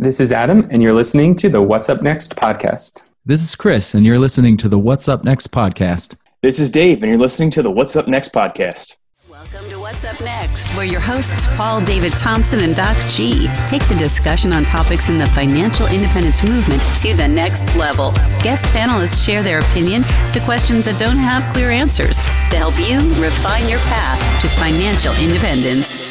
This is Adam, and you're listening to the What's Up Next podcast. This is Chris, and you're listening to the What's Up Next podcast. This is Dave, and you're listening to the What's Up Next podcast. Welcome to What's Up Next, where your hosts Paul David Thompson and Doc G take the discussion on topics in the financial independence movement to the next level. Guest panelists share their opinion to questions that don't have clear answers to help you refine your path to financial independence.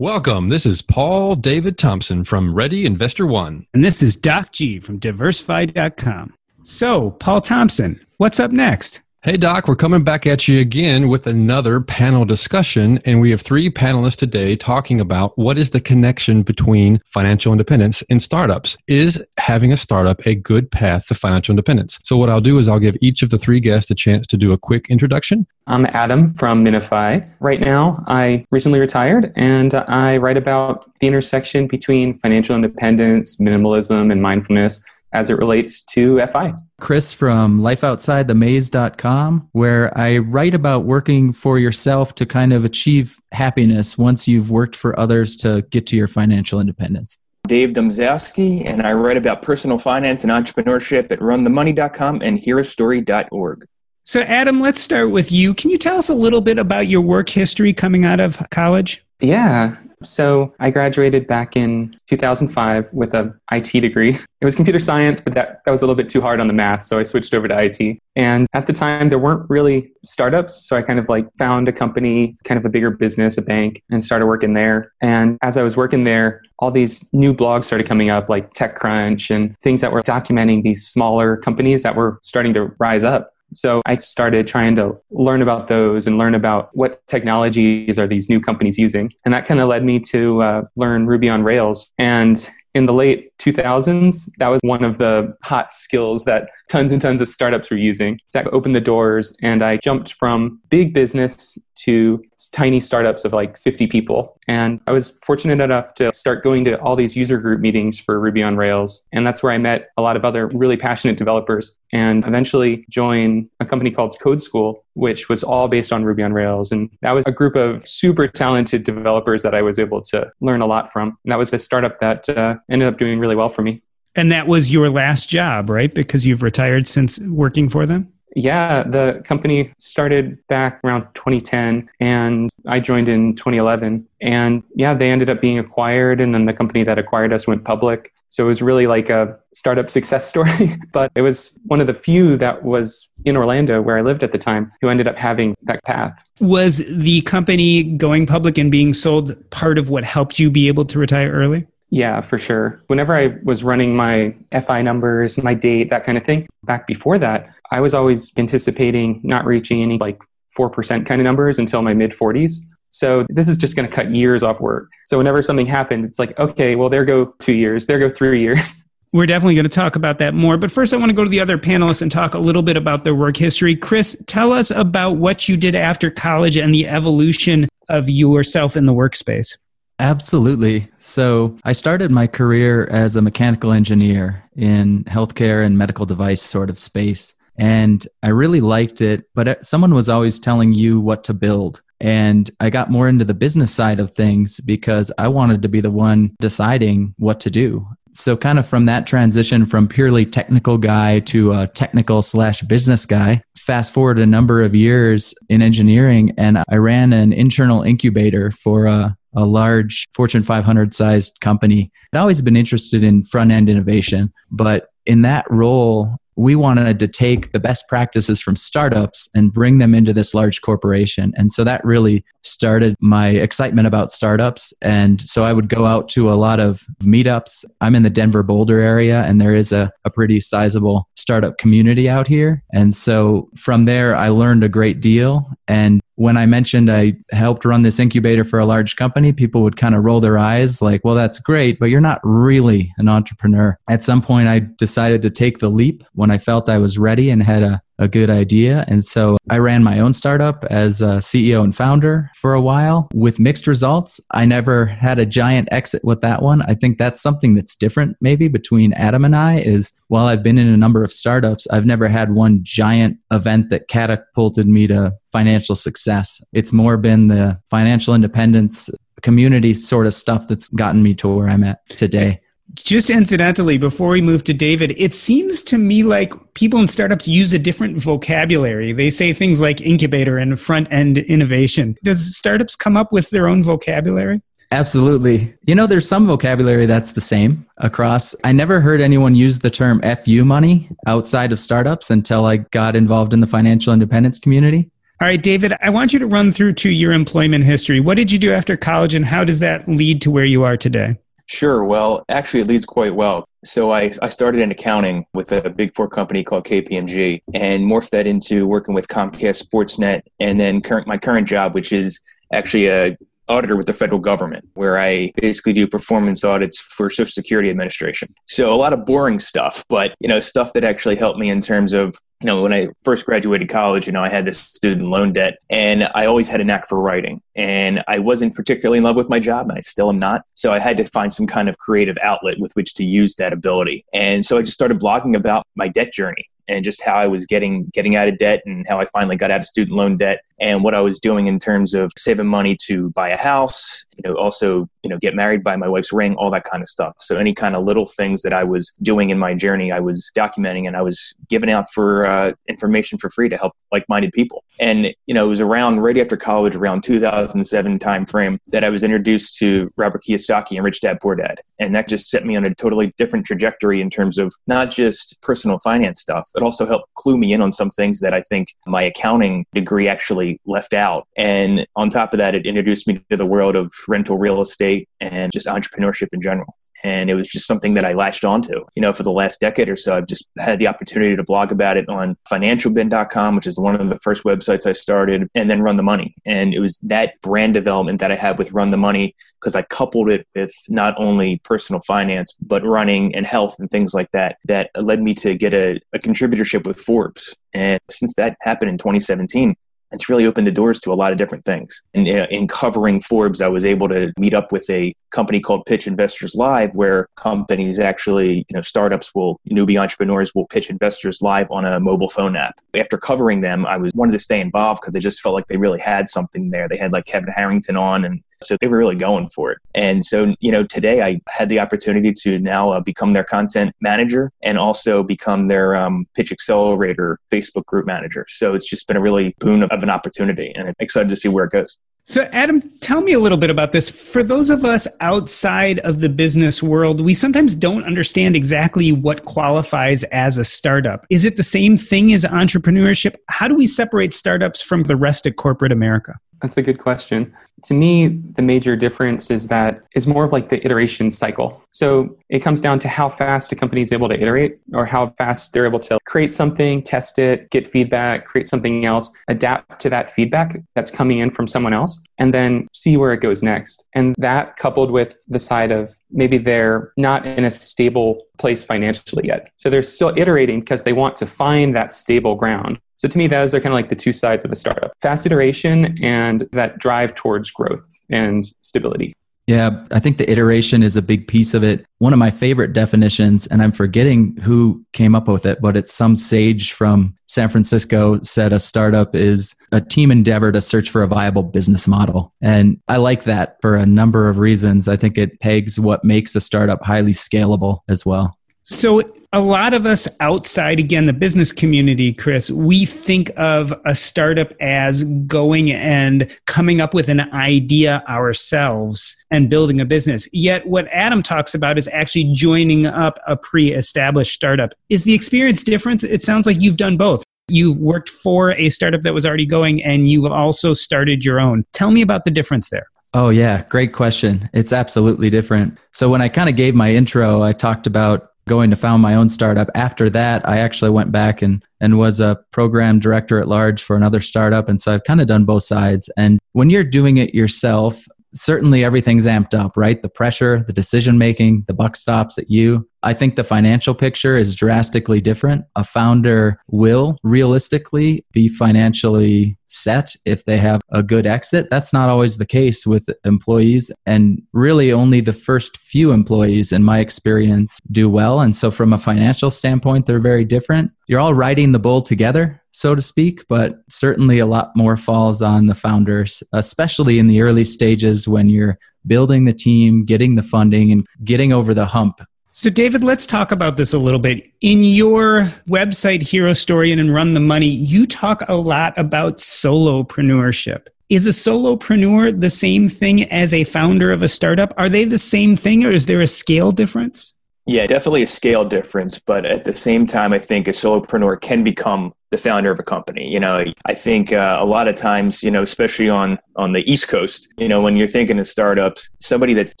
Welcome. This is Paul David Thompson from Ready Investor One. And this is Doc G from diversify.com. So, Paul Thompson, what's up next? Hey, Doc, we're coming back at you again with another panel discussion. And we have three panelists today talking about what is the connection between financial independence and startups. Is having a startup a good path to financial independence? So, what I'll do is I'll give each of the three guests a chance to do a quick introduction. I'm Adam from Minafi. Right now, I recently retired and I write about the intersection between financial independence, minimalism, and mindfulness as it relates to FI. Chris from lifeoutsidethemaze.com, where I write about working for yourself to kind of achieve happiness once you've worked for others to get to your financial independence. Dave Domzalski, and I write about personal finance and entrepreneurship at runthemoney.com and herostory.org. So, Adam, let's start with you. Can you tell us a little bit about your work history coming out of college? Yeah. So I graduated back in 2005 with a IT degree. It was computer science, but that, that was a little bit too hard on the math, so I switched over to IT. And at the time, there weren't really startups, so I kind of like found a company, kind of a bigger business, a bank, and started working there. And as I was working there, all these new blogs started coming up, like TechCrunch and things that were documenting these smaller companies that were starting to rise up. So I started trying to learn about those and learn about what technologies are these new companies using. And that kind of led me to uh, learn Ruby on Rails. And in the late 2000s, that was one of the hot skills that tons and tons of startups were using. That opened the doors, and I jumped from big business to tiny startups of like 50 people. And I was fortunate enough to start going to all these user group meetings for Ruby on Rails. And that's where I met a lot of other really passionate developers and eventually joined a company called Code School, which was all based on Ruby on Rails. And that was a group of super talented developers that I was able to learn a lot from. And that was a startup that uh, ended up doing really well for me. And that was your last job, right? Because you've retired since working for them? Yeah, the company started back around 2010 and I joined in 2011. And yeah, they ended up being acquired and then the company that acquired us went public. So it was really like a startup success story, but it was one of the few that was in Orlando where I lived at the time who ended up having that path. Was the company going public and being sold part of what helped you be able to retire early? Yeah, for sure. Whenever I was running my FI numbers, my date, that kind of thing, back before that, I was always anticipating not reaching any like 4% kind of numbers until my mid 40s. So this is just going to cut years off work. So whenever something happened, it's like, okay, well, there go two years, there go three years. We're definitely going to talk about that more. But first, I want to go to the other panelists and talk a little bit about their work history. Chris, tell us about what you did after college and the evolution of yourself in the workspace. Absolutely. So, I started my career as a mechanical engineer in healthcare and medical device sort of space. And I really liked it, but uh, someone was always telling you what to build. And I got more into the business side of things because I wanted to be the one deciding what to do. So, kind of from that transition from purely technical guy to a technical slash business guy, fast forward a number of years in engineering, and I ran an internal incubator for a a large Fortune 500 sized company. I'd always been interested in front end innovation, but in that role, we wanted to take the best practices from startups and bring them into this large corporation. And so that really started my excitement about startups. And so I would go out to a lot of meetups. I'm in the Denver Boulder area, and there is a, a pretty sizable startup community out here. And so from there, I learned a great deal. And when I mentioned I helped run this incubator for a large company, people would kind of roll their eyes like, well, that's great, but you're not really an entrepreneur. At some point, I decided to take the leap when I felt I was ready and had a a good idea. And so I ran my own startup as a CEO and founder for a while with mixed results. I never had a giant exit with that one. I think that's something that's different maybe between Adam and I is while I've been in a number of startups, I've never had one giant event that catapulted me to financial success. It's more been the financial independence community sort of stuff that's gotten me to where I'm at today. Just incidentally, before we move to David, it seems to me like people in startups use a different vocabulary. They say things like incubator and front end innovation. Does startups come up with their own vocabulary? Absolutely. You know, there's some vocabulary that's the same across. I never heard anyone use the term FU money outside of startups until I got involved in the financial independence community. All right, David, I want you to run through to your employment history. What did you do after college and how does that lead to where you are today? Sure. Well, actually, it leads quite well. So I, I started in accounting with a big four company called KPMG and morphed that into working with Comcast Sportsnet and then current my current job, which is actually a auditor with the federal government, where I basically do performance audits for Social Security Administration. So a lot of boring stuff, but you know, stuff that actually helped me in terms of you know, when I first graduated college, you know, I had this student loan debt and I always had a knack for writing. And I wasn't particularly in love with my job, and I still am not. So I had to find some kind of creative outlet with which to use that ability. And so I just started blogging about my debt journey and just how I was getting getting out of debt and how I finally got out of student loan debt and what I was doing in terms of saving money to buy a house, you know, also, you know, get married, buy my wife's ring, all that kind of stuff. So any kind of little things that I was doing in my journey, I was documenting and I was giving out for uh, information for free to help like-minded people. And you know, it was around right after college, around 2007 timeframe, that I was introduced to Robert Kiyosaki and Rich Dad Poor Dad, and that just set me on a totally different trajectory in terms of not just personal finance stuff, it also helped clue me in on some things that I think my accounting degree actually left out. And on top of that, it introduced me to the world of rental real estate and just entrepreneurship in general. And it was just something that I latched onto. You know, for the last decade or so, I've just had the opportunity to blog about it on financialbin.com, which is one of the first websites I started, and then Run the Money. And it was that brand development that I had with Run the Money because I coupled it with not only personal finance, but running and health and things like that, that led me to get a, a contributorship with Forbes. And since that happened in 2017, it's really opened the doors to a lot of different things. And uh, in covering Forbes, I was able to meet up with a company called Pitch Investors Live, where companies actually, you know, startups will, newbie entrepreneurs will pitch investors live on a mobile phone app. After covering them, I was wanted to stay involved because I just felt like they really had something there. They had like Kevin Harrington on and so they were really going for it. And so, you know, today I had the opportunity to now uh, become their content manager and also become their um, Pitch Accelerator Facebook group manager. So it's just been a really boon of an opportunity and I'm excited to see where it goes. So, Adam, tell me a little bit about this. For those of us outside of the business world, we sometimes don't understand exactly what qualifies as a startup. Is it the same thing as entrepreneurship? How do we separate startups from the rest of corporate America? That's a good question. To me, the major difference is that it's more of like the iteration cycle. So it comes down to how fast a company is able to iterate or how fast they're able to create something, test it, get feedback, create something else, adapt to that feedback that's coming in from someone else, and then see where it goes next. And that coupled with the side of maybe they're not in a stable place financially yet. So they're still iterating because they want to find that stable ground. So to me, those are kind of like the two sides of a startup fast iteration and that drive towards growth and stability. Yeah, I think the iteration is a big piece of it. One of my favorite definitions, and I'm forgetting who came up with it, but it's some sage from San Francisco said a startup is a team endeavor to search for a viable business model. And I like that for a number of reasons. I think it pegs what makes a startup highly scalable as well. So, a lot of us outside, again, the business community, Chris, we think of a startup as going and coming up with an idea ourselves and building a business. Yet, what Adam talks about is actually joining up a pre established startup. Is the experience different? It sounds like you've done both. You've worked for a startup that was already going and you've also started your own. Tell me about the difference there. Oh, yeah. Great question. It's absolutely different. So, when I kind of gave my intro, I talked about going to found my own startup. After that, I actually went back and, and was a program director at large for another startup. And so I've kind of done both sides. And when you're doing it yourself, certainly everything's amped up, right? The pressure, the decision making, the buck stops at you. I think the financial picture is drastically different. A founder will realistically be financially set if they have a good exit. That's not always the case with employees. And really, only the first few employees, in my experience, do well. And so, from a financial standpoint, they're very different. You're all riding the bull together, so to speak, but certainly a lot more falls on the founders, especially in the early stages when you're building the team, getting the funding, and getting over the hump so, David, let's talk about this a little bit. In your website, Hero Story and Run the Money, you talk a lot about solopreneurship. Is a solopreneur the same thing as a founder of a startup? Are they the same thing or is there a scale difference? Yeah, definitely a scale difference. But at the same time, I think a solopreneur can become the founder of a company. You know, I think uh, a lot of times, you know, especially on on the East Coast, you know, when you're thinking of startups, somebody that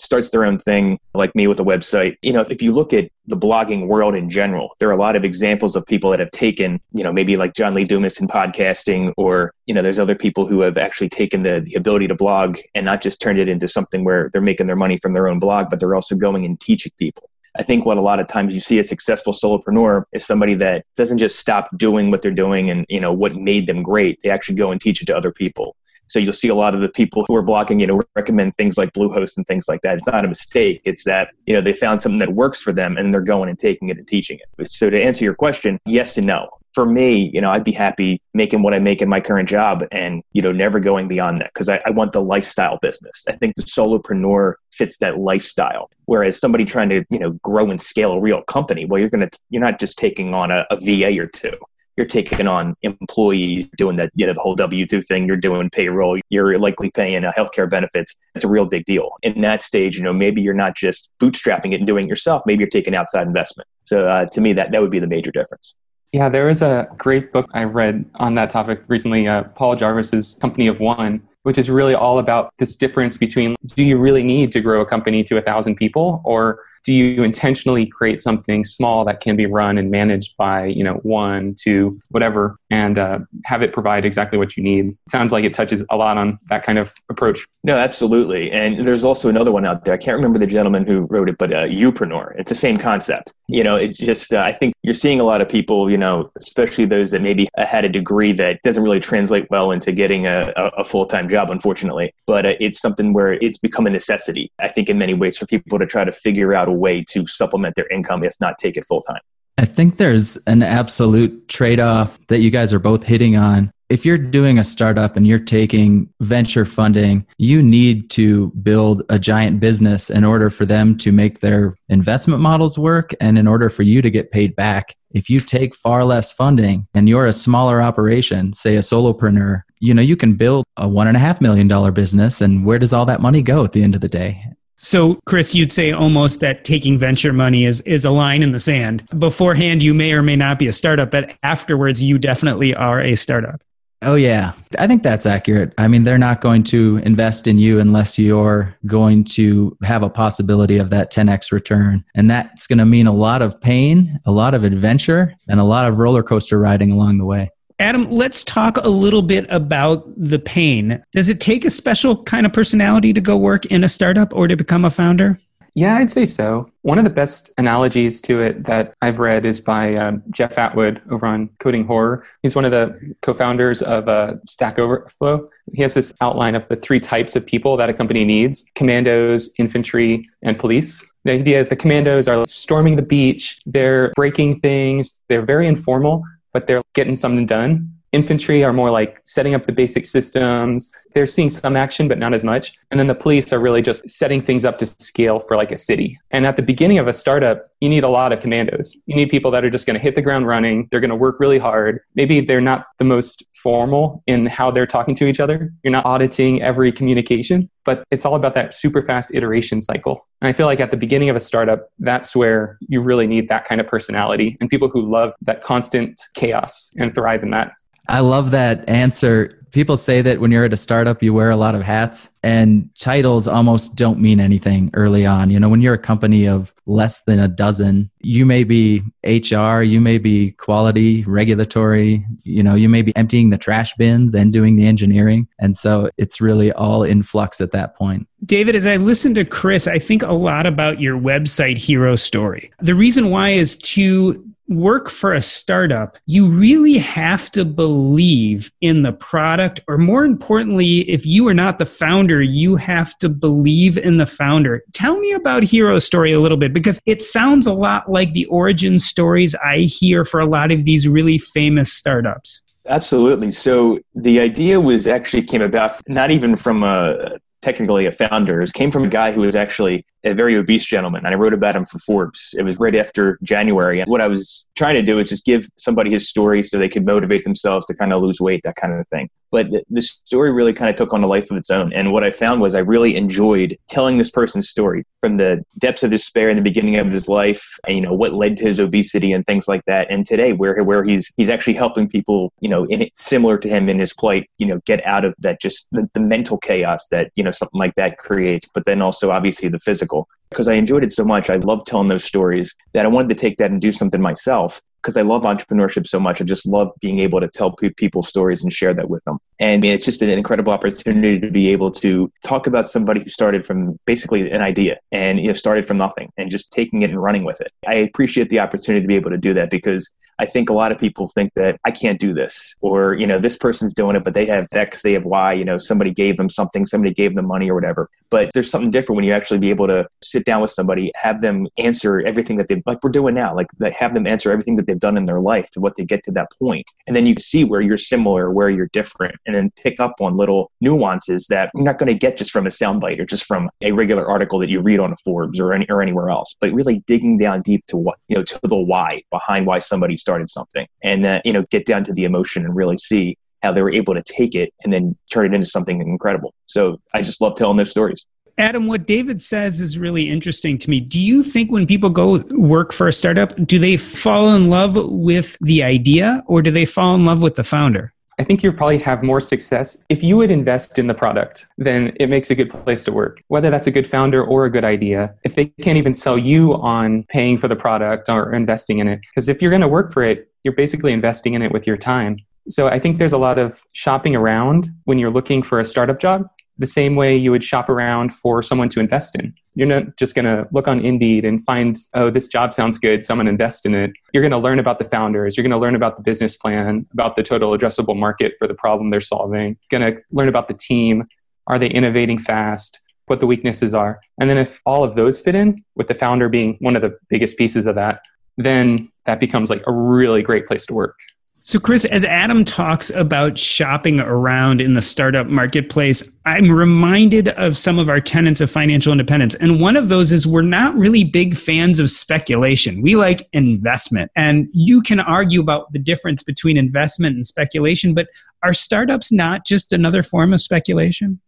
starts their own thing, like me with a website, you know, if you look at the blogging world in general, there are a lot of examples of people that have taken, you know, maybe like John Lee Dumas in podcasting, or you know, there's other people who have actually taken the, the ability to blog and not just turned it into something where they're making their money from their own blog, but they're also going and teaching people. I think what a lot of times you see a successful solopreneur is somebody that doesn't just stop doing what they're doing and you know what made them great. They actually go and teach it to other people. So you'll see a lot of the people who are blocking, you know, recommend things like Bluehost and things like that. It's not a mistake. It's that, you know, they found something that works for them and they're going and taking it and teaching it. So to answer your question, yes and no for me, you know, I'd be happy making what I make in my current job and, you know, never going beyond that because I, I, want the lifestyle business. I think the solopreneur fits that lifestyle. Whereas somebody trying to, you know, grow and scale a real company, well, you're going to, you're not just taking on a, a VA or two. You're taking on employees, doing that, you know, the whole W 2 thing, you're doing payroll, you're likely paying uh, healthcare benefits. It's a real big deal. In that stage, you know, maybe you're not just bootstrapping it and doing it yourself, maybe you're taking outside investment. So uh, to me, that, that would be the major difference. Yeah, there was a great book I read on that topic recently, uh, Paul Jarvis's Company of One, which is really all about this difference between do you really need to grow a company to a thousand people or do you intentionally create something small that can be run and managed by you know one two whatever and uh, have it provide exactly what you need? Sounds like it touches a lot on that kind of approach. No absolutely. And there's also another one out there. I can't remember the gentleman who wrote it but uh, youpreneur. It's the same concept. You know it's just uh, i think you're seeing a lot of people you know especially those that maybe had a degree that doesn't really translate well into getting a, a full-time job unfortunately but uh, it's something where it's become a necessity i think in many ways for people to try to figure out a way to supplement their income, if not take it full time. I think there's an absolute trade off that you guys are both hitting on. If you're doing a startup and you're taking venture funding, you need to build a giant business in order for them to make their investment models work and in order for you to get paid back. If you take far less funding and you're a smaller operation, say a solopreneur, you know, you can build a one and a half million dollar business. And where does all that money go at the end of the day? So, Chris, you'd say almost that taking venture money is, is a line in the sand. Beforehand, you may or may not be a startup, but afterwards, you definitely are a startup. Oh, yeah. I think that's accurate. I mean, they're not going to invest in you unless you're going to have a possibility of that 10x return. And that's going to mean a lot of pain, a lot of adventure, and a lot of roller coaster riding along the way. Adam, let's talk a little bit about the pain. Does it take a special kind of personality to go work in a startup or to become a founder? Yeah, I'd say so. One of the best analogies to it that I've read is by um, Jeff Atwood over on Coding Horror. He's one of the co founders of uh, Stack Overflow. He has this outline of the three types of people that a company needs commandos, infantry, and police. The idea is that commandos are storming the beach, they're breaking things, they're very informal, but they're getting something done. Infantry are more like setting up the basic systems. They're seeing some action, but not as much. And then the police are really just setting things up to scale for like a city. And at the beginning of a startup, you need a lot of commandos. You need people that are just going to hit the ground running. They're going to work really hard. Maybe they're not the most formal in how they're talking to each other. You're not auditing every communication, but it's all about that super fast iteration cycle. And I feel like at the beginning of a startup, that's where you really need that kind of personality and people who love that constant chaos and thrive in that. I love that answer. People say that when you're at a startup, you wear a lot of hats, and titles almost don't mean anything early on. You know, when you're a company of less than a dozen, you may be HR, you may be quality, regulatory, you know, you may be emptying the trash bins and doing the engineering. And so it's really all in flux at that point. David, as I listen to Chris, I think a lot about your website hero story. The reason why is to work for a startup, you really have to believe in the product, or more importantly, if you are not the founder, you have to believe in the founder. Tell me about Hero Story a little bit because it sounds a lot like the origin stories I hear for a lot of these really famous startups. Absolutely. So the idea was actually came about not even from a technically a founder, it came from a guy who was actually a very obese gentleman. And I wrote about him for Forbes. It was right after January. And what I was trying to do is just give somebody his story so they could motivate themselves to kind of lose weight, that kind of thing. But the, story really kind of took on a life of its own. And what I found was I really enjoyed telling this person's story from the depths of despair in the beginning of his life and, you know, what led to his obesity and things like that. And today where, where he's, he's actually helping people, you know, in similar to him in his plight, you know, get out of that, just the, the mental chaos that, you know, something like that creates, but then also obviously the physical because I enjoyed it so much. I love telling those stories that I wanted to take that and do something myself because I love entrepreneurship so much. I just love being able to tell people stories and share that with them. And it's just an incredible opportunity to be able to talk about somebody who started from basically an idea and you know started from nothing and just taking it and running with it. I appreciate the opportunity to be able to do that because I think a lot of people think that I can't do this or you know this person's doing it but they have X, they have Y, you know somebody gave them something, somebody gave them money or whatever. But there's something different when you actually be able to sit down with somebody, have them answer everything that they like we're doing now, like have them answer everything that they've done in their life to what they get to that point. And then you see where you're similar, where you're different, and then pick up on little nuances that you're not going to get just from a soundbite or just from a regular article that you read on a Forbes or, any, or anywhere else. But really digging down deep to what, you know, to the why behind why somebody started something and then, you know, get down to the emotion and really see how they were able to take it and then turn it into something incredible. So I just love telling those stories. Adam, what David says is really interesting to me. Do you think when people go work for a startup, do they fall in love with the idea or do they fall in love with the founder? I think you probably have more success if you would invest in the product, then it makes a good place to work. Whether that's a good founder or a good idea, if they can't even sell you on paying for the product or investing in it, because if you're going to work for it, you're basically investing in it with your time. So I think there's a lot of shopping around when you're looking for a startup job the same way you would shop around for someone to invest in. You're not just going to look on Indeed and find, oh, this job sounds good, someone invest in it. You're going to learn about the founders. You're going to learn about the business plan, about the total addressable market for the problem they're solving. Going to learn about the team. Are they innovating fast? What the weaknesses are. And then if all of those fit in, with the founder being one of the biggest pieces of that, then that becomes like a really great place to work. So, Chris, as Adam talks about shopping around in the startup marketplace, I'm reminded of some of our tenets of financial independence. And one of those is we're not really big fans of speculation. We like investment. And you can argue about the difference between investment and speculation, but are startups not just another form of speculation?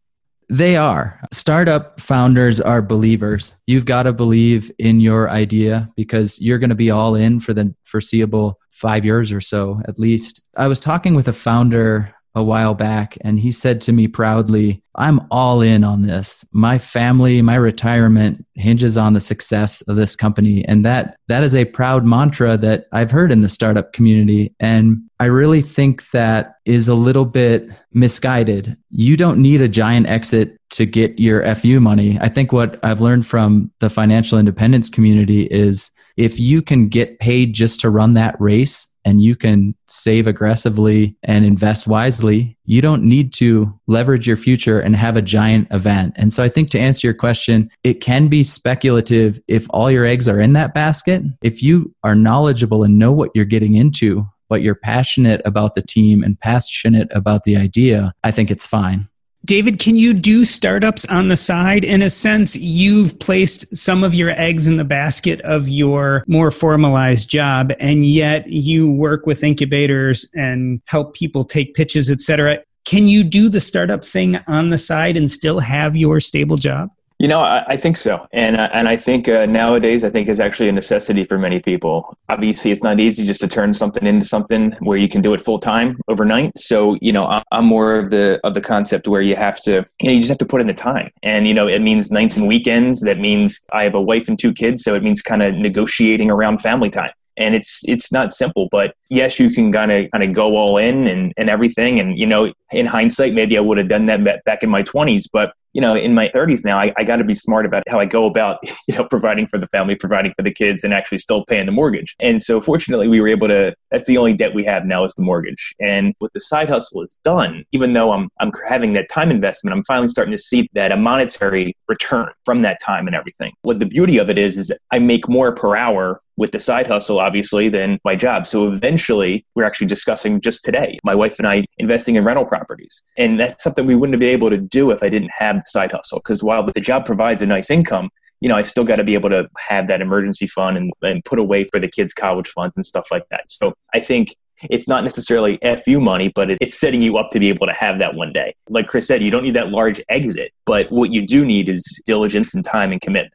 They are. Startup founders are believers. You've got to believe in your idea because you're going to be all in for the foreseeable five years or so at least. I was talking with a founder a while back and he said to me proudly, I'm all in on this. My family, my retirement hinges on the success of this company. And that that is a proud mantra that I've heard in the startup community. And I really think that is a little bit misguided. You don't need a giant exit to get your FU money. I think what I've learned from the financial independence community is if you can get paid just to run that race and you can save aggressively and invest wisely, you don't need to leverage your future and have a giant event. And so I think to answer your question, it can be speculative if all your eggs are in that basket. If you are knowledgeable and know what you're getting into, but you're passionate about the team and passionate about the idea, I think it's fine. David, can you do startups on the side? In a sense, you've placed some of your eggs in the basket of your more formalized job, and yet you work with incubators and help people take pitches, et cetera. Can you do the startup thing on the side and still have your stable job? You know, I, I think so, and uh, and I think uh, nowadays I think is actually a necessity for many people. Obviously, it's not easy just to turn something into something where you can do it full time overnight. So you know, I'm more of the of the concept where you have to, you know, you just have to put in the time, and you know, it means nights and weekends. That means I have a wife and two kids, so it means kind of negotiating around family time and it's it's not simple but yes you can kind of kind of go all in and, and everything and you know in hindsight maybe i would have done that back in my 20s but you know, in my 30s now, I, I got to be smart about how I go about, you know, providing for the family, providing for the kids, and actually still paying the mortgage. And so, fortunately, we were able to. That's the only debt we have now is the mortgage. And with the side hustle is done, even though I'm I'm having that time investment, I'm finally starting to see that a monetary return from that time and everything. What the beauty of it is, is I make more per hour with the side hustle, obviously, than my job. So eventually, we're actually discussing just today, my wife and I investing in rental properties. And that's something we wouldn't have been able to do if I didn't have the side hustle. Because while the job provides a nice income, you know, I still got to be able to have that emergency fund and, and put away for the kids' college funds and stuff like that. So I think it's not necessarily FU money, but it's setting you up to be able to have that one day. Like Chris said, you don't need that large exit, but what you do need is diligence and time and commitment.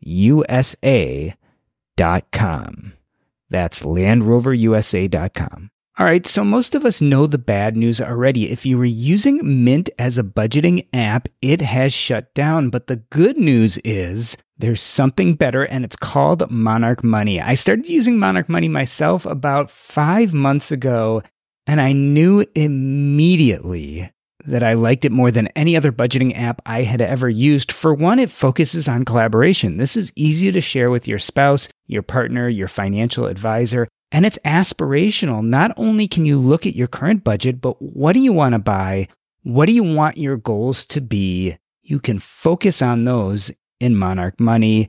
USA.com. That's LandRoverUSA.com. All right, so most of us know the bad news already. If you were using Mint as a budgeting app, it has shut down. But the good news is there's something better, and it's called Monarch Money. I started using Monarch Money myself about five months ago, and I knew immediately that I liked it more than any other budgeting app I had ever used. For one, it focuses on collaboration. This is easy to share with your spouse, your partner, your financial advisor, and it's aspirational. Not only can you look at your current budget, but what do you want to buy? What do you want your goals to be? You can focus on those in Monarch Money.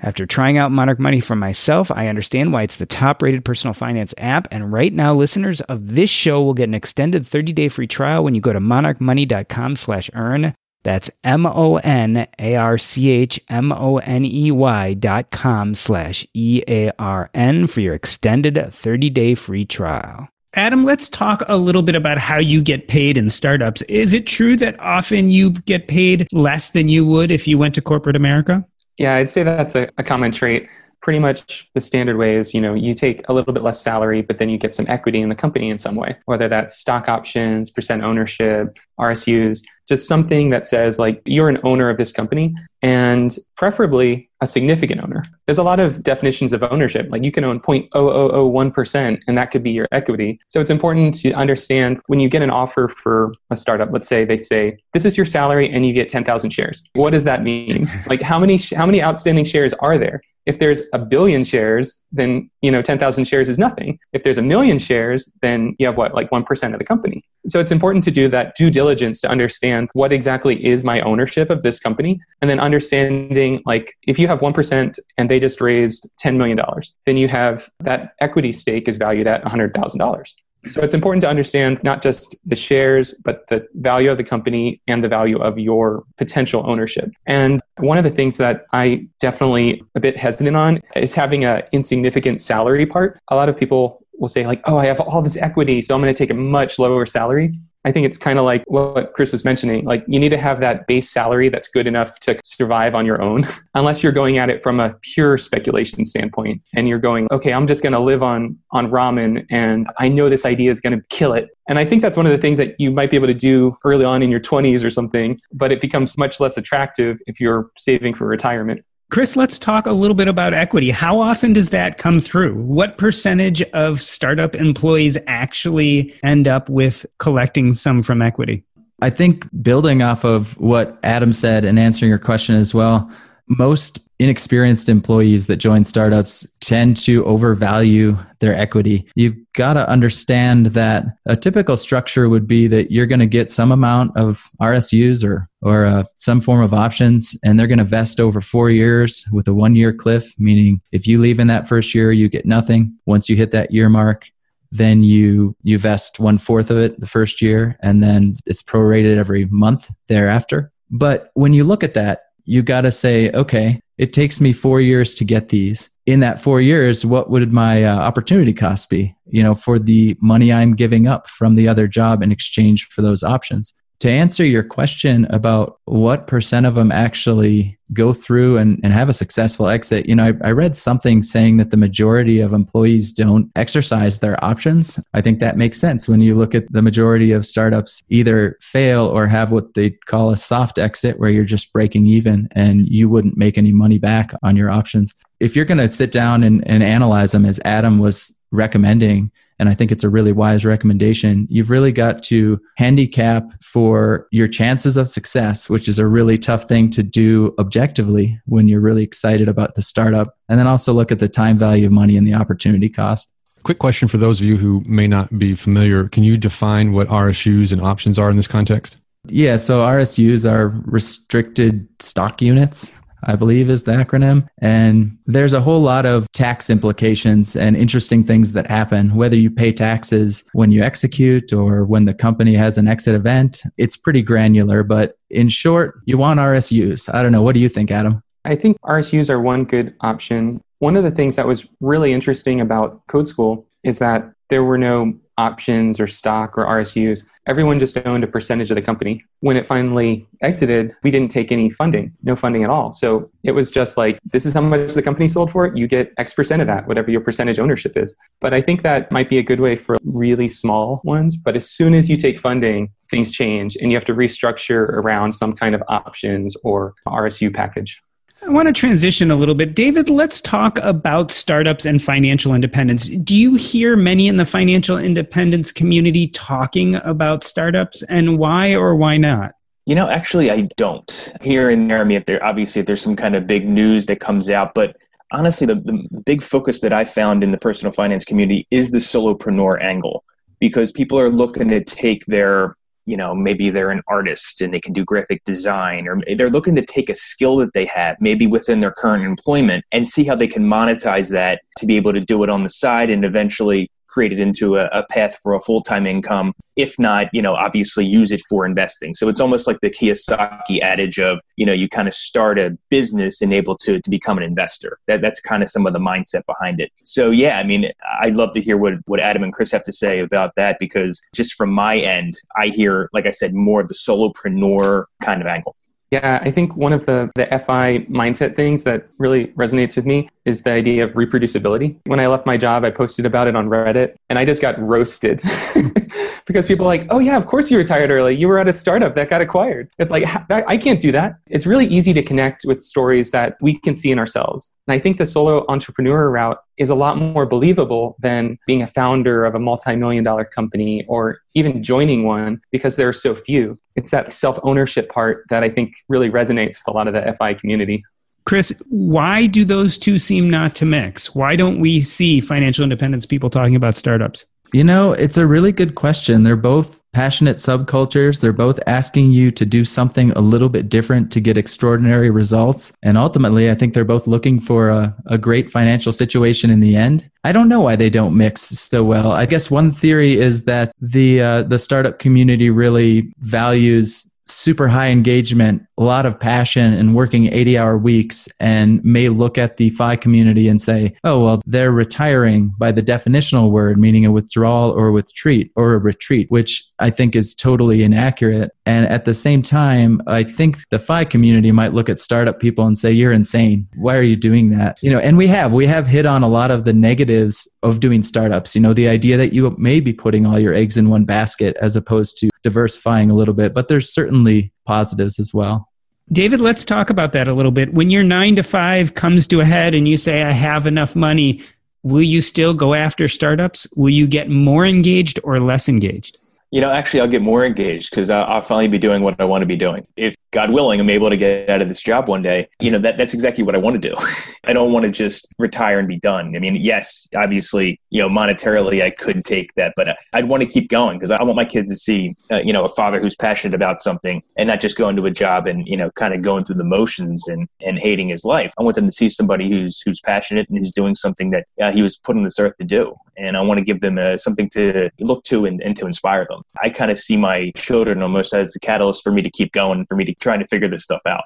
After trying out Monarch Money for myself, I understand why it's the top rated personal finance app. And right now, listeners of this show will get an extended 30 day free trial when you go to monarchmoney.com slash earn. That's M O N A R C H M O N E Y dot com slash E A R N for your extended 30 day free trial. Adam, let's talk a little bit about how you get paid in startups. Is it true that often you get paid less than you would if you went to corporate America? Yeah, I'd say that's a, a common trait. Pretty much the standard way is, you know, you take a little bit less salary, but then you get some equity in the company in some way, whether that's stock options, percent ownership, RSUs. just something that says like you're an owner of this company and preferably a significant owner. There's a lot of definitions of ownership. Like you can own 0.0001% and that could be your equity. So it's important to understand when you get an offer for a startup, let's say they say, this is your salary and you get 10,000 shares. What does that mean? like how many, how many outstanding shares are there? If there's a billion shares, then you know 10,000 shares is nothing. If there's a million shares, then you have what like 1% of the company. So it's important to do that due diligence to understand what exactly is my ownership of this company and then understanding like if you have 1% and they just raised $10 million, then you have that equity stake is valued at $100,000. So it's important to understand not just the shares, but the value of the company and the value of your potential ownership. And one of the things that I definitely a bit hesitant on is having an insignificant salary part. A lot of people will say like, "Oh, I have all this equity, so I'm going to take a much lower salary." I think it's kind of like what Chris was mentioning. Like, you need to have that base salary that's good enough to survive on your own, unless you're going at it from a pure speculation standpoint and you're going, okay, I'm just going to live on, on ramen and I know this idea is going to kill it. And I think that's one of the things that you might be able to do early on in your 20s or something, but it becomes much less attractive if you're saving for retirement. Chris, let's talk a little bit about equity. How often does that come through? What percentage of startup employees actually end up with collecting some from equity? I think building off of what Adam said and answering your question as well, most inexperienced employees that join startups tend to overvalue their equity. You've got to understand that a typical structure would be that you're going to get some amount of RSUs or or uh, some form of options, and they're going to vest over four years with a one year cliff. Meaning, if you leave in that first year, you get nothing. Once you hit that year mark, then you you vest one fourth of it the first year, and then it's prorated every month thereafter. But when you look at that, you got to say, okay, it takes me four years to get these. In that four years, what would my uh, opportunity cost be? You know, for the money I'm giving up from the other job in exchange for those options to answer your question about what percent of them actually go through and, and have a successful exit, you know, I, I, read something saying that the majority of employees don't exercise their options. I think that makes sense when you look at the majority of startups either fail or have what they call a soft exit, where you're just breaking even and you wouldn't make any money back on your options. If you're going to sit down and, and analyze them, as Adam was recommending, and I think it's a really wise recommendation. You've really got to handicap for your chances of success, which is a really tough thing to do objectively when you're really excited about the startup. And then also look at the time value of money and the opportunity cost. Quick question for those of you who may not be familiar. Can you define what RSUs and options are in this context? Yeah, so RSUs are restricted stock units. I believe is the acronym. And there's a whole lot of tax implications and interesting things that happen, whether you pay taxes when you execute or when the company has an exit event. It's pretty granular, but in short, you want RSUs. I don't know. What do you think, Adam? I think RSUs are one good option. One of the things that was really interesting about Code School is that there were no options or stock or RSUs everyone just owned a percentage of the company. When it finally exited, we didn't take any funding, no funding at all. So it was just like, this is how much the company sold for. You get X percent of that, whatever your percentage ownership is. But I think that might be a good way for really small ones. But as soon as you take funding, things change and you have to restructure around some kind of options or RSU package. I want to transition a little bit. David, let's talk about startups and financial independence. Do you hear many in the financial independence community talking about startups and why or why not? You know, actually, I don't. Here and there, I mean, if there obviously if there's some kind of big news that comes out, but honestly, the, the big focus that I found in the personal finance community is the solopreneur angle because people are looking to take their you know maybe they're an artist and they can do graphic design or they're looking to take a skill that they have maybe within their current employment and see how they can monetize that to be able to do it on the side and eventually create it into a, a path for a full-time income if not you know obviously use it for investing. So it's almost like the kiyosaki adage of you know you kind of start a business and able to, to become an investor. That, that's kind of some of the mindset behind it. So yeah i mean i'd love to hear what, what adam and chris have to say about that because just from my end i hear like i said more of the solopreneur kind of angle yeah, I think one of the, the FI mindset things that really resonates with me is the idea of reproducibility. When I left my job, I posted about it on Reddit and I just got roasted because people are like, oh yeah, of course you retired early. You were at a startup that got acquired. It's like, I can't do that. It's really easy to connect with stories that we can see in ourselves. And I think the solo entrepreneur route is a lot more believable than being a founder of a multi-million dollar company or even joining one because there are so few. It's that self-ownership part that I think really resonates with a lot of the FI community. Chris, why do those two seem not to mix? Why don't we see financial independence people talking about startups? You know, it's a really good question. They're both passionate subcultures. They're both asking you to do something a little bit different to get extraordinary results. And ultimately, I think they're both looking for a, a great financial situation in the end. I don't know why they don't mix so well. I guess one theory is that the uh, the startup community really values super high engagement, a lot of passion, and working 80 hour weeks, and may look at the FI community and say, oh, well, they're retiring by the definitional word, meaning a withdrawal or a retreat or a retreat, which I think is totally inaccurate. And at the same time, I think the FI community might look at startup people and say, you're insane. Why are you doing that? You know, and we have, we have hit on a lot of the negatives of doing startups. You know, the idea that you may be putting all your eggs in one basket as opposed to diversifying a little bit, but there's certainly positives as well. David, let's talk about that a little bit. When your nine to five comes to a head and you say, I have enough money, will you still go after startups? Will you get more engaged or less engaged? You know, actually, I'll get more engaged because I'll, I'll, finally be doing what I want to be doing. If God willing, I'm able to get out of this job one day, you know, that, that's exactly what I want to do. I don't want to just retire and be done. I mean, yes, obviously, you know, monetarily, I couldn't take that, but I'd want to keep going because I want my kids to see, uh, you know, a father who's passionate about something and not just going to a job and, you know, kind of going through the motions and, and hating his life. I want them to see somebody who's, who's passionate and who's doing something that uh, he was put on this earth to do. And I want to give them uh, something to look to and, and to inspire them. I kind of see my children almost as the catalyst for me to keep going, for me to try to figure this stuff out.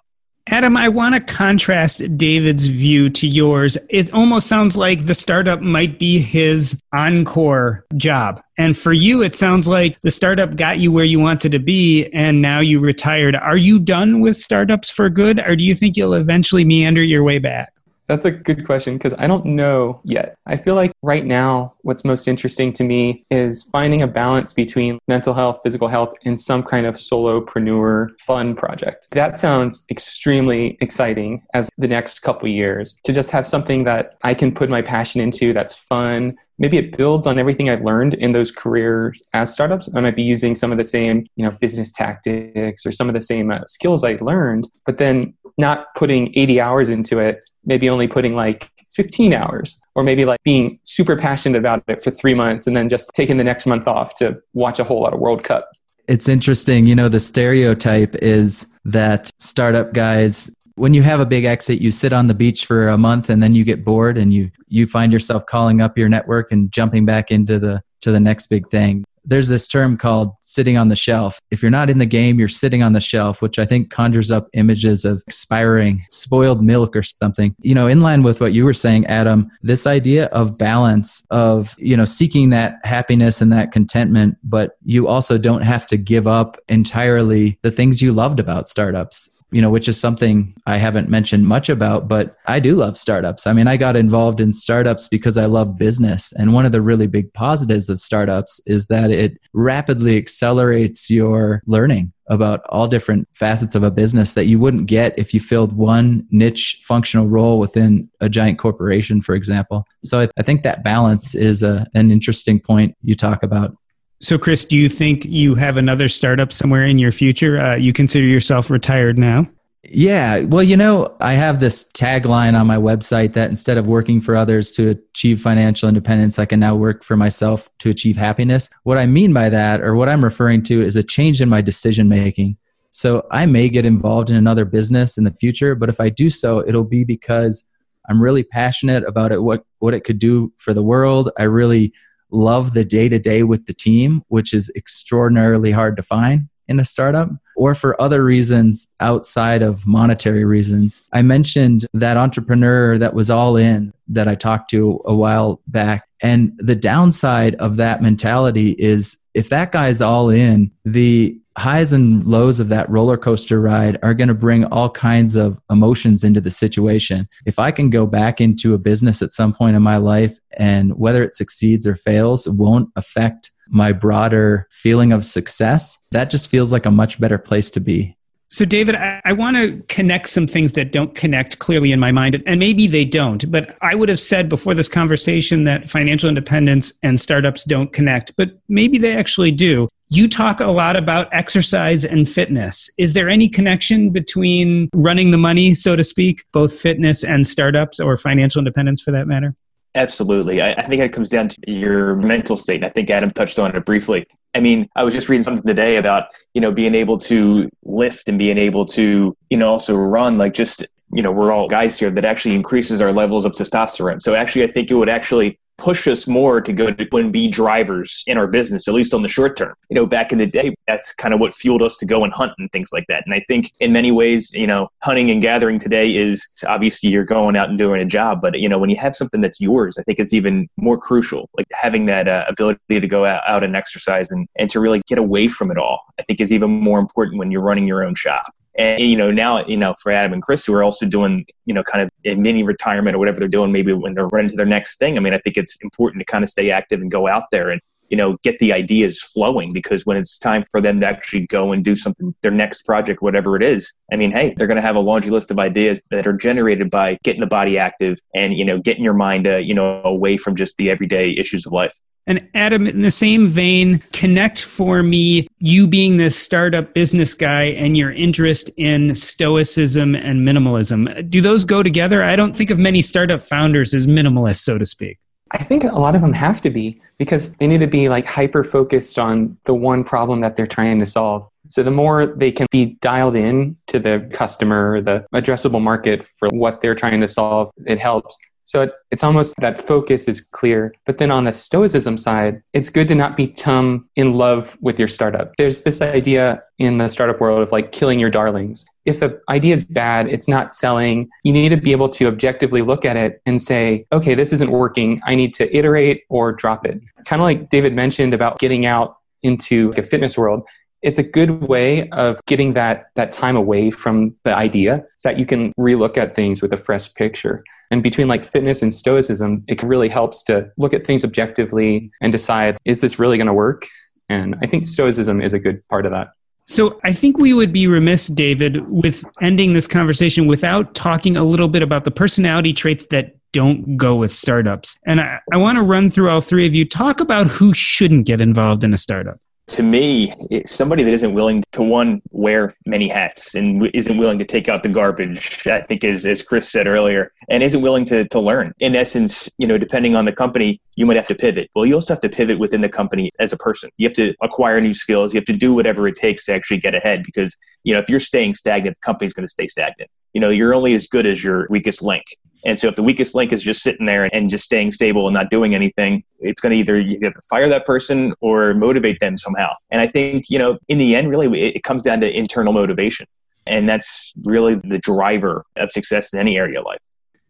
Adam, I want to contrast David's view to yours. It almost sounds like the startup might be his encore job. And for you, it sounds like the startup got you where you wanted to be and now you retired. Are you done with startups for good or do you think you'll eventually meander your way back? That's a good question because I don't know yet. I feel like right now, what's most interesting to me is finding a balance between mental health, physical health, and some kind of solopreneur fun project. That sounds extremely exciting as the next couple years to just have something that I can put my passion into that's fun, maybe it builds on everything I've learned in those careers as startups. I might be using some of the same, you know, business tactics or some of the same uh, skills I learned, but then not putting 80 hours into it maybe only putting like 15 hours or maybe like being super passionate about it for three months and then just taking the next month off to watch a whole lot of World Cup. It's interesting. You know, the stereotype is that startup guys, when you have a big exit, you sit on the beach for a month and then you get bored and you, you find yourself calling up your network and jumping back into the, to the next big thing there's this term called sitting on the shelf. If you're not in the game, you're sitting on the shelf, which I think conjures up images of expiring spoiled milk or something. You know, in line with what you were saying, Adam, this idea of balance of, you know, seeking that happiness and that contentment, but you also don't have to give up entirely the things you loved about startups you know, which is something I haven't mentioned much about, but I do love startups. I mean, I got involved in startups because I love business. And one of the really big positives of startups is that it rapidly accelerates your learning about all different facets of a business that you wouldn't get if you filled one niche functional role within a giant corporation, for example. So I, think that balance is a, an interesting point you talk about. So, Chris, do you think you have another startup somewhere in your future? Uh, you consider yourself retired now? Yeah. Well, you know, I have this tagline on my website that instead of working for others to achieve financial independence, I can now work for myself to achieve happiness. What I mean by that, or what I'm referring to, is a change in my decision making. So I may get involved in another business in the future, but if I do so, it'll be because I'm really passionate about it, what, what it could do for the world. I really love the day to day with the team, which is extraordinarily hard to find in a startup, or for other reasons outside of monetary reasons. I mentioned that entrepreneur that was all in that I talked to a while back. And the downside of that mentality is if that guy's all in, the highs and lows of that roller coaster ride are going to bring all kinds of emotions into the situation. If I can go back into a business at some point in my life and whether it succeeds or fails, won't affect my broader feeling of success, that just feels like a much better place to be. So, David, I, I want to connect some things that don't connect clearly in my mind, and maybe they don't. But I would have said before this conversation that financial independence and startups don't connect, but maybe they actually do. You talk a lot about exercise and fitness. Is there any connection between running the money, so to speak, both fitness and startups or financial independence for that matter? Absolutely. I, I, think it comes down to your mental state. And I think Adam touched on it briefly. I mean, I was just reading something today about, you know, being able to lift and being able to, you know, also run, like just, you know, we're all guys here that actually increases our levels of testosterone. So actually, I think it would actually push us more to go to and be drivers in our business, at least on the short term. You know, back in the day, that's kind of what fueled us to go and hunt and things like that. And I think in many ways, you know, hunting and gathering today is obviously you're going out and doing a job, but you know, when you have something that's yours, I think it's even more crucial. Like having that uh, ability to go out and exercise and, and to really get away from it all, I think is even more important when you're running your own shop. And you know now you know for Adam and Chris who are also doing you know kind of a mini retirement or whatever they're doing maybe when they're running to their next thing. I mean I think it's important to kind of stay active and go out there and you know get the ideas flowing because when it's time for them to actually go and do something their next project whatever it is i mean hey they're going to have a laundry list of ideas that are generated by getting the body active and you know getting your mind uh, you know away from just the everyday issues of life and Adam, in the same vein, connect for me you being this startup business guy and your interest in stoicism and minimalism. Do those go together? I don't think of many startup founders as minimalists, so to speak. I think a lot of them have to be because they need to be like hyper focused on the one problem that they're trying to solve. So the more they can be dialed in to the customer, the addressable market for what they're trying to solve, it helps. So it, it's almost that focus is clear. But then on the stoicism side, it's good to not become in love with your startup. There's this idea in the startup world of like killing your darlings. If an idea is bad, it's not selling, you need to be able to objectively look at it and say, okay, this isn't working. I need to iterate or drop it. Kind of like David mentioned about getting out into a fitness world it's a good way of getting that that time away from the idea so that you can relook at things with a fresh picture and between like fitness and stoicism, it really helps to look at things objectively and decide, is this really going to work? And I think stoicism is a good part of that. So I think we would be remiss, David, with ending this conversation without talking a little bit about the personality traits that don't go with startups. And I, I want to run through all three of you. Talk about who shouldn't get involved in a startup to me, it's somebody that isn't willing to one wear many hats and isn't willing to take out the garbage. I think, as as Chris said earlier, and isn't willing to to learn. In essence, you know, depending on the company, you might have to pivot. Well, you also have to pivot within the company as a person. You have to acquire new skills. You have to do whatever it takes to actually get ahead. Because you know, if you're staying stagnant, the company's going to stay stagnant. You know, you're only as good as your weakest link. And so if the weakest link is just sitting there and just staying stable and not doing anything, it's going to either you have to fire that person or motivate them somehow. And I think, you know, in the end, really, it comes down to internal motivation. And that's really the driver of success in any area of life.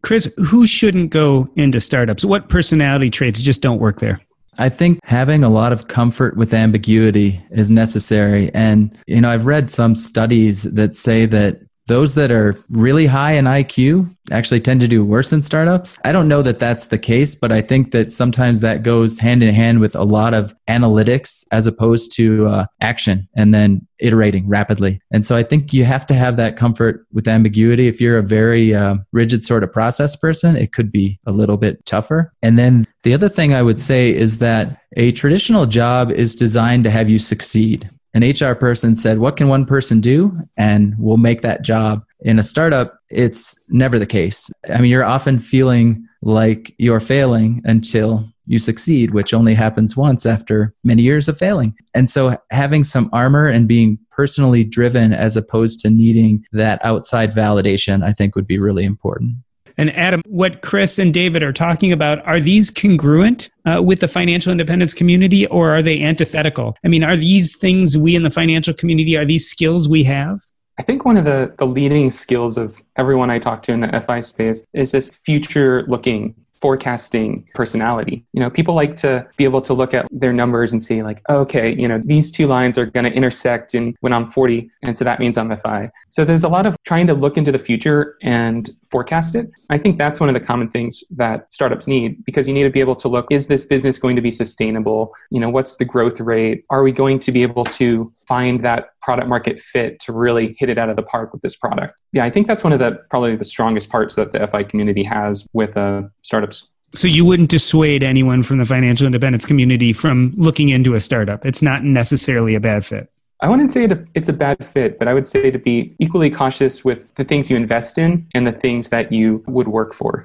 Chris, who shouldn't go into startups? What personality traits just don't work there? I think having a lot of comfort with ambiguity is necessary. And, you know, I've read some studies that say that those that are really high in IQ actually tend to do worse in startups. I don't know that that's the case, but I think that sometimes that goes hand in hand with a lot of analytics as opposed to uh, action and then iterating rapidly. And so I think you have to have that comfort with ambiguity. If you're a very uh, rigid sort of process person, it could be a little bit tougher. And then the other thing I would say is that a traditional job is designed to have you succeed an HR person said, What can one person do? And we'll make that job. In a startup, it's never the case. I mean, you're often feeling like you're failing until you succeed, which only happens once after many years of failing. And so having some armor and being personally driven as opposed to needing that outside validation, I think would be really important. And Adam, what Chris and David are talking about, are these congruent uh, with the financial independence community or are they antithetical? I mean, are these things we in the financial community, are these skills we have? I think one of the, the leading skills of everyone I talk to in the FI space is this future looking forecasting personality. You know, people like to be able to look at their numbers and see like, okay, you know, these two lines are going to intersect in when I'm 40, and so that means I'm FI. So there's a lot of trying to look into the future and forecast it. I think that's one of the common things that startups need because you need to be able to look, is this business going to be sustainable? You know, what's the growth rate? Are we going to be able to find that product market fit to really hit it out of the park with this product? Yeah, I think that's one of the probably the strongest parts that the FI community has with uh, startups. So you wouldn't dissuade anyone from the financial independence community from looking into a startup. It's not necessarily a bad fit. I wouldn't say it's a bad fit, but I would say to be equally cautious with the things you invest in and the things that you would work for.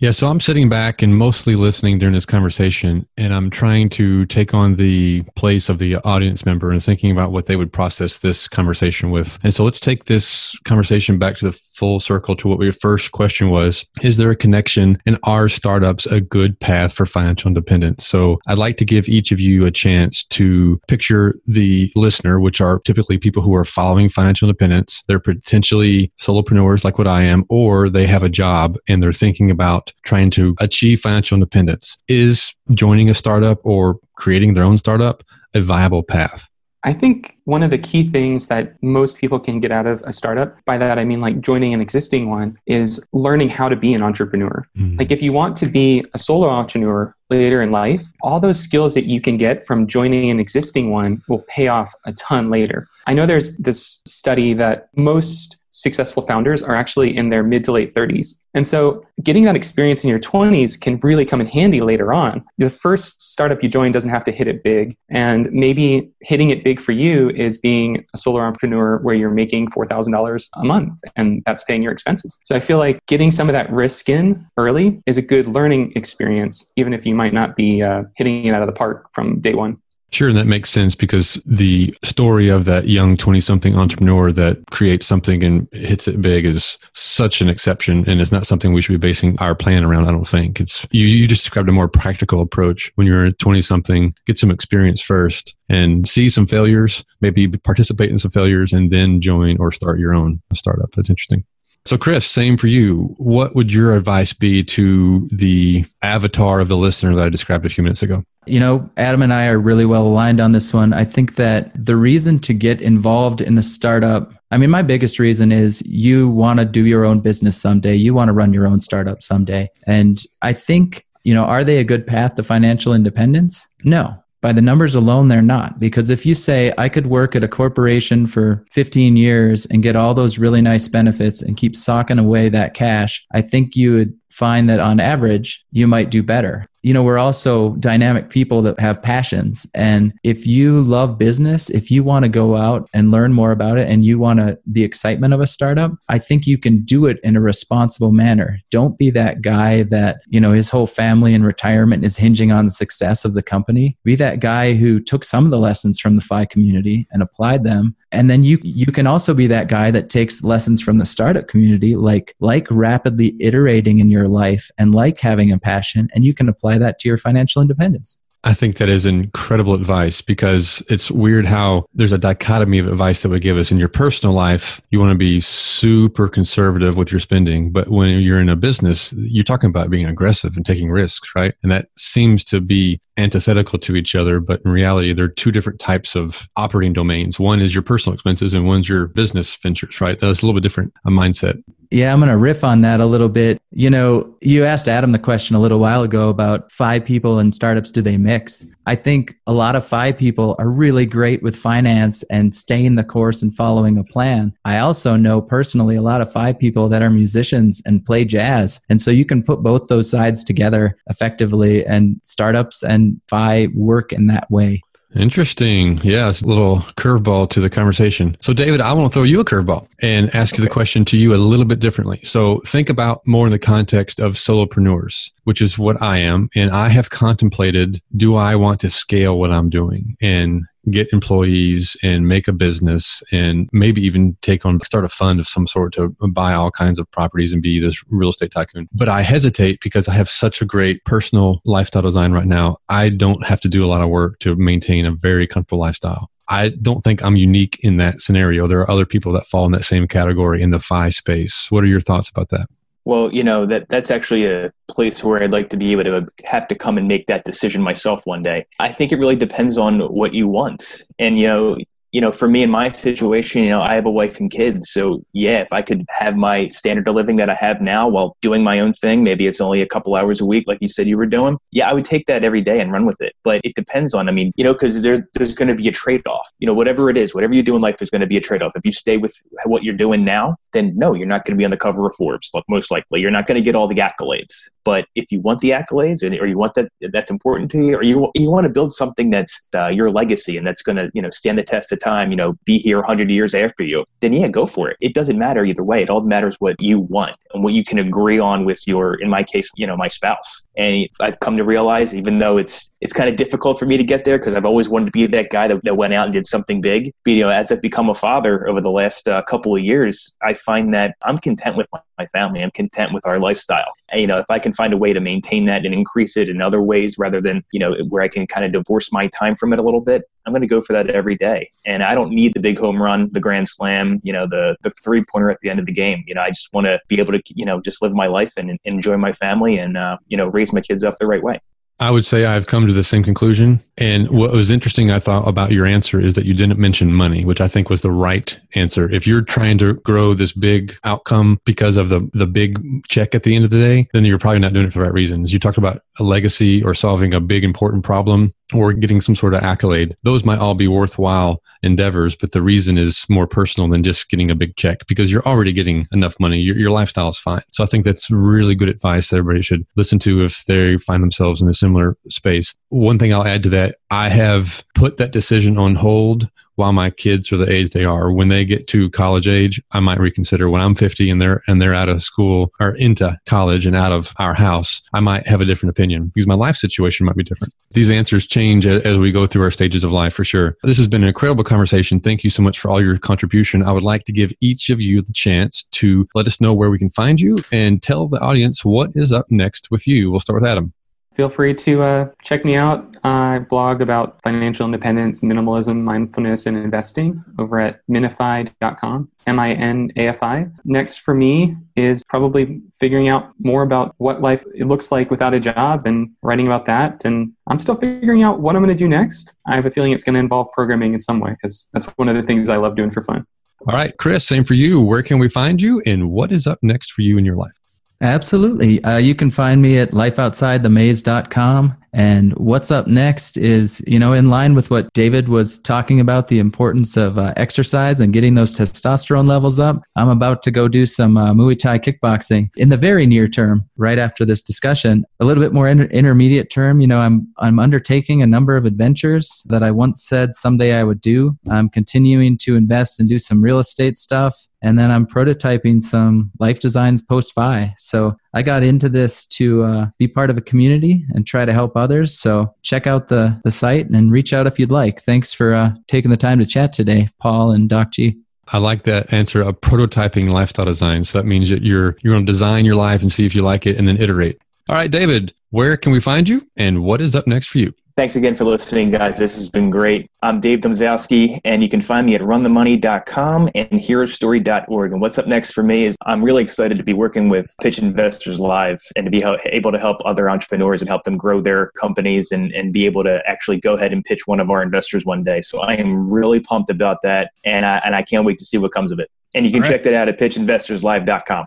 Yeah, so I'm sitting back and mostly listening during this conversation, and I'm trying to take on the place of the audience member and thinking about what they would process this conversation with. And so let's take this conversation back to the full circle to what your first question was Is there a connection in our startups a good path for financial independence? So I'd like to give each of you a chance to picture the listener, which are typically people who are following financial independence. They're potentially solopreneurs like what I am, or they have a job and they're thinking about trying to achieve financial independence. Is joining a startup or creating their own startup a viable path? I think one of the key things that most people can get out of a startup, by that I mean like joining an existing one, is learning how to be an entrepreneur. Mm. Like if you want to be a solo entrepreneur later in life, all those skills that you can get from joining an existing one will pay off a ton later. I know there's this study that most successful founders are actually in their mid to late 30s. And so getting that experience in your 20s can really come in handy later on. The first startup you join doesn't have to hit it big. And maybe hitting it big for you is being a solo entrepreneur where you're making $4,000 a month and that's paying your expenses. So I feel like getting some of that risk in early is a good learning experience, even if you might not be uh, hitting it out of the park from day one. Sure, and that makes sense because the story of that young 20 something entrepreneur that creates something and hits it big is such an exception and it's not something we should be basing our plan around, I don't think. It's you, you just described a more practical approach when you're 20 something, get some experience first and see some failures, maybe participate in some failures and then join or start your own startup. That's interesting. So, Chris, same for you. What would your advice be to the avatar of the listener that I described a few minutes ago? You know, Adam and I are really well aligned on this one. I think that the reason to get involved in a startup, I mean, my biggest reason is you want to do your own business someday. You want to run your own startup someday. And I think, you know, are they a good path to financial independence? No by the numbers alone, they're not. Because if you say, I could work at a corporation for 15 years and get all those really nice benefits and keep socking away that cash, I think you would find that on average, you might do better. You know, we're also dynamic people that have passions. And if you love business, if you want to go out and learn more about it and you want to, the excitement of a startup, I think you can do it in a responsible manner. Don't be that guy that, you know, his whole family and retirement is hinging on the success of the company. Be that guy who took some of the lessons from the FI community and applied them and then you you can also be that guy that takes lessons from the startup community like like rapidly iterating in your life and like having a passion and you can apply that to your financial independence I think that is incredible advice because it's weird how there's a dichotomy of advice that would give us in your personal life. You want to be super conservative with your spending, but when you're in a business, you're talking about being aggressive and taking risks, right? And that seems to be antithetical to each other, but in reality, they're two different types of operating domains. One is your personal expenses and one's your business ventures, right? That's a little bit different a mindset. Yeah, I'm going to riff on that a little bit. You know, you asked Adam the question a little while ago about FI people and startups. Do they mix? I think a lot of FI people are really great with finance and staying the course and following a plan. I also know personally a lot of FI people that are musicians and play jazz. And so you can put both those sides together effectively, and startups and FI work in that way. Interesting. Yeah, a little curveball to the conversation. So, David, I want to throw you a curveball and ask okay. you the question to you a little bit differently. So, think about more in the context of solopreneurs, which is what I am. And I have contemplated do I want to scale what I'm doing? And get employees and make a business and maybe even take on start a fund of some sort to buy all kinds of properties and be this real estate tycoon but i hesitate because i have such a great personal lifestyle design right now i don't have to do a lot of work to maintain a very comfortable lifestyle I don't think I'm unique in that scenario. There are other people that fall in that same category in the FI space. What are your thoughts about that? Well, you know that that's actually a place where I'd like to be able to have to come and make that decision myself one day. I think it really depends on what you want, and you know, you know, for me in my situation, you know, I have a wife and kids. So yeah, if I could have my standard of living that I have now while doing my own thing, maybe it's only a couple hours a week, like you said you were doing. Yeah, I would take that every day and run with it. But it depends on, I mean, you know, because there, there's going to be a trade off. You know, whatever it is, whatever you do in life, there's going to be a trade off. If you stay with what you're doing now, then no, you're not going to be on the cover of Forbes, most likely. You're not going to get all the accolades. But if you want the accolades, or you want that that's important to you, or you you want to build something that's uh, your legacy and that's going to you know stand the test of time, you know, be here 100 years after you, then yeah, go for it. It doesn't matter either way. It all matters what you want and what you can agree on with your, in my case, you know, my spouse. And I've come to realize, even though it's it's kind of difficult for me to get there because I've always wanted to be that guy that, that went out and did something big. But you know, as I've become a father over the last uh, couple of years, I find that I'm content with my, my family. I'm content with our lifestyle. You know, if I can find a way to maintain that and increase it in other ways rather than, you know, where I can kind of divorce my time from it a little bit, I'm going to go for that every day. And I don't need the big home run, the grand slam, you know, the, the three pointer at the end of the game. You know, I just want to be able to, you know, just live my life and, and enjoy my family and, uh, you know, raise my kids up the right way. I would say I've come to the same conclusion. And what was interesting, I thought about your answer is that you didn't mention money, which I think was the right answer. If you're trying to grow this big outcome because of the, the big check at the end of the day, then you're probably not doing it for the right reasons. You talked about a legacy or solving a big important problem or getting some sort of accolade. Those might all be worthwhile endeavors, but the reason is more personal than just getting a big check because you're already getting enough money. Your, your lifestyle is fine. So I think that's really good advice everybody should listen to if they find themselves in a similar space. One thing I'll add to that, I have put that decision on hold while my kids are the age they are. When they get to college age, I might reconsider. When I'm 50 and they're and they're out of school or into college and out of our house, I might have a different opinion because my life situation might be different. These answers change as we go through our stages of life for sure. This has been an incredible conversation. Thank you so much for all your contribution. I would like to give each of you the chance to let us know where we can find you and tell the audience what is up next with you. We'll start with Adam feel free to uh, check me out. I blog about financial independence, minimalism, mindfulness, and investing over at minafi.com, M I N A F I. Next for me is probably figuring out more about what life looks like without a job and writing about that. And I'm still figuring out what I'm going to do next. I have a feeling it's going to involve programming in some way because that's one of the things I love doing for fun. All right, Chris, same for you. Where can we find you and what is up next for you in your life? Absolutely. Uh, you can find me at lifeoutsidethemaze.com. And what's up next is, you know, in line with what David was talking about the importance of uh, exercise and getting those testosterone levels up. I'm about to go do some uh, Muay Thai kickboxing in the very near term, right after this discussion. A little bit more inter- intermediate term, you know, I'm I'm undertaking a number of adventures that I once said someday I would do. I'm continuing to invest and do some real estate stuff and then I'm prototyping some life designs post FI. So I got into this to uh, be part of a community and try to help others. So check out the the site and reach out if you'd like. Thanks for uh, taking the time to chat today, Paul and Doc G. I like that answer of prototyping lifestyle design. So that means that you're you're going to design your life and see if you like it and then iterate. All right, David, where can we find you and what is up next for you? Thanks again for listening, guys. This has been great. I'm Dave Domzalski, and you can find me at runthemoney.com and herostory.org. And what's up next for me is I'm really excited to be working with Pitch Investors Live and to be able to help other entrepreneurs and help them grow their companies and, and be able to actually go ahead and pitch one of our investors one day. So I am really pumped about that, and I, and I can't wait to see what comes of it. And you can right. check that out at pitchinvestorslive.com.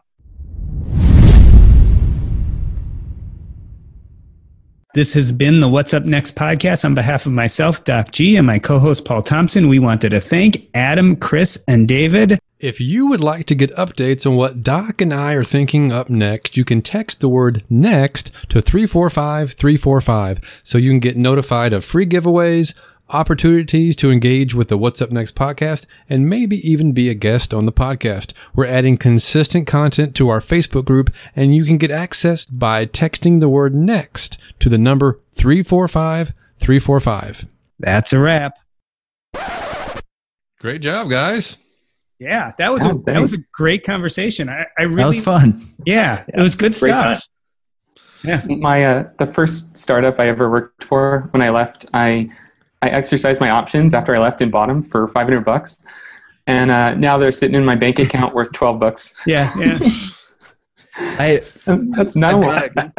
This has been the What's Up Next podcast. On behalf of myself, Doc G, and my co host, Paul Thompson, we wanted to thank Adam, Chris, and David. If you would like to get updates on what Doc and I are thinking up next, you can text the word next to 345 345 so you can get notified of free giveaways opportunities to engage with the What's Up Next podcast, and maybe even be a guest on the podcast. We're adding consistent content to our Facebook group, and you can get access by texting the word next to the number 345 345. That's a wrap. Great job, guys. Yeah, that was a that was a great conversation. I, I really that was fun. Yeah, it was good stuff. Yeah, my uh, the first startup I ever worked for when I left, I I exercised my options after I left and bought them for 500 bucks. And uh, now they're sitting in my bank account worth 12 bucks. Yeah, yeah. I that's no I've got,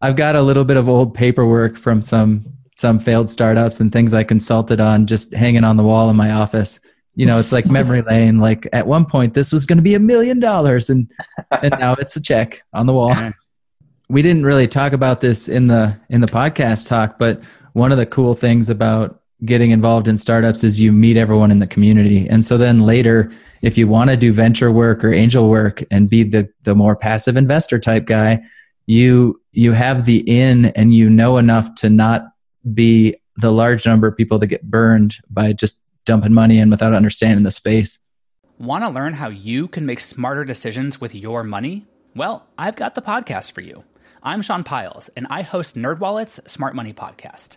I've got a little bit of old paperwork from some some failed startups and things I consulted on just hanging on the wall in my office. You know, it's like memory lane. Like at one point, this was going to be a million dollars, and and now it's a check on the wall. We didn't really talk about this in the in the podcast talk, but one of the cool things about getting involved in startups is you meet everyone in the community, and so then later, if you want to do venture work or angel work and be the the more passive investor type guy, you you have the in and you know enough to not be the large number of people that get burned by just dumping money in without understanding the space. Want to learn how you can make smarter decisions with your money? Well, I've got the podcast for you. I'm Sean Pyles, and I host NerdWallet's Smart Money Podcast.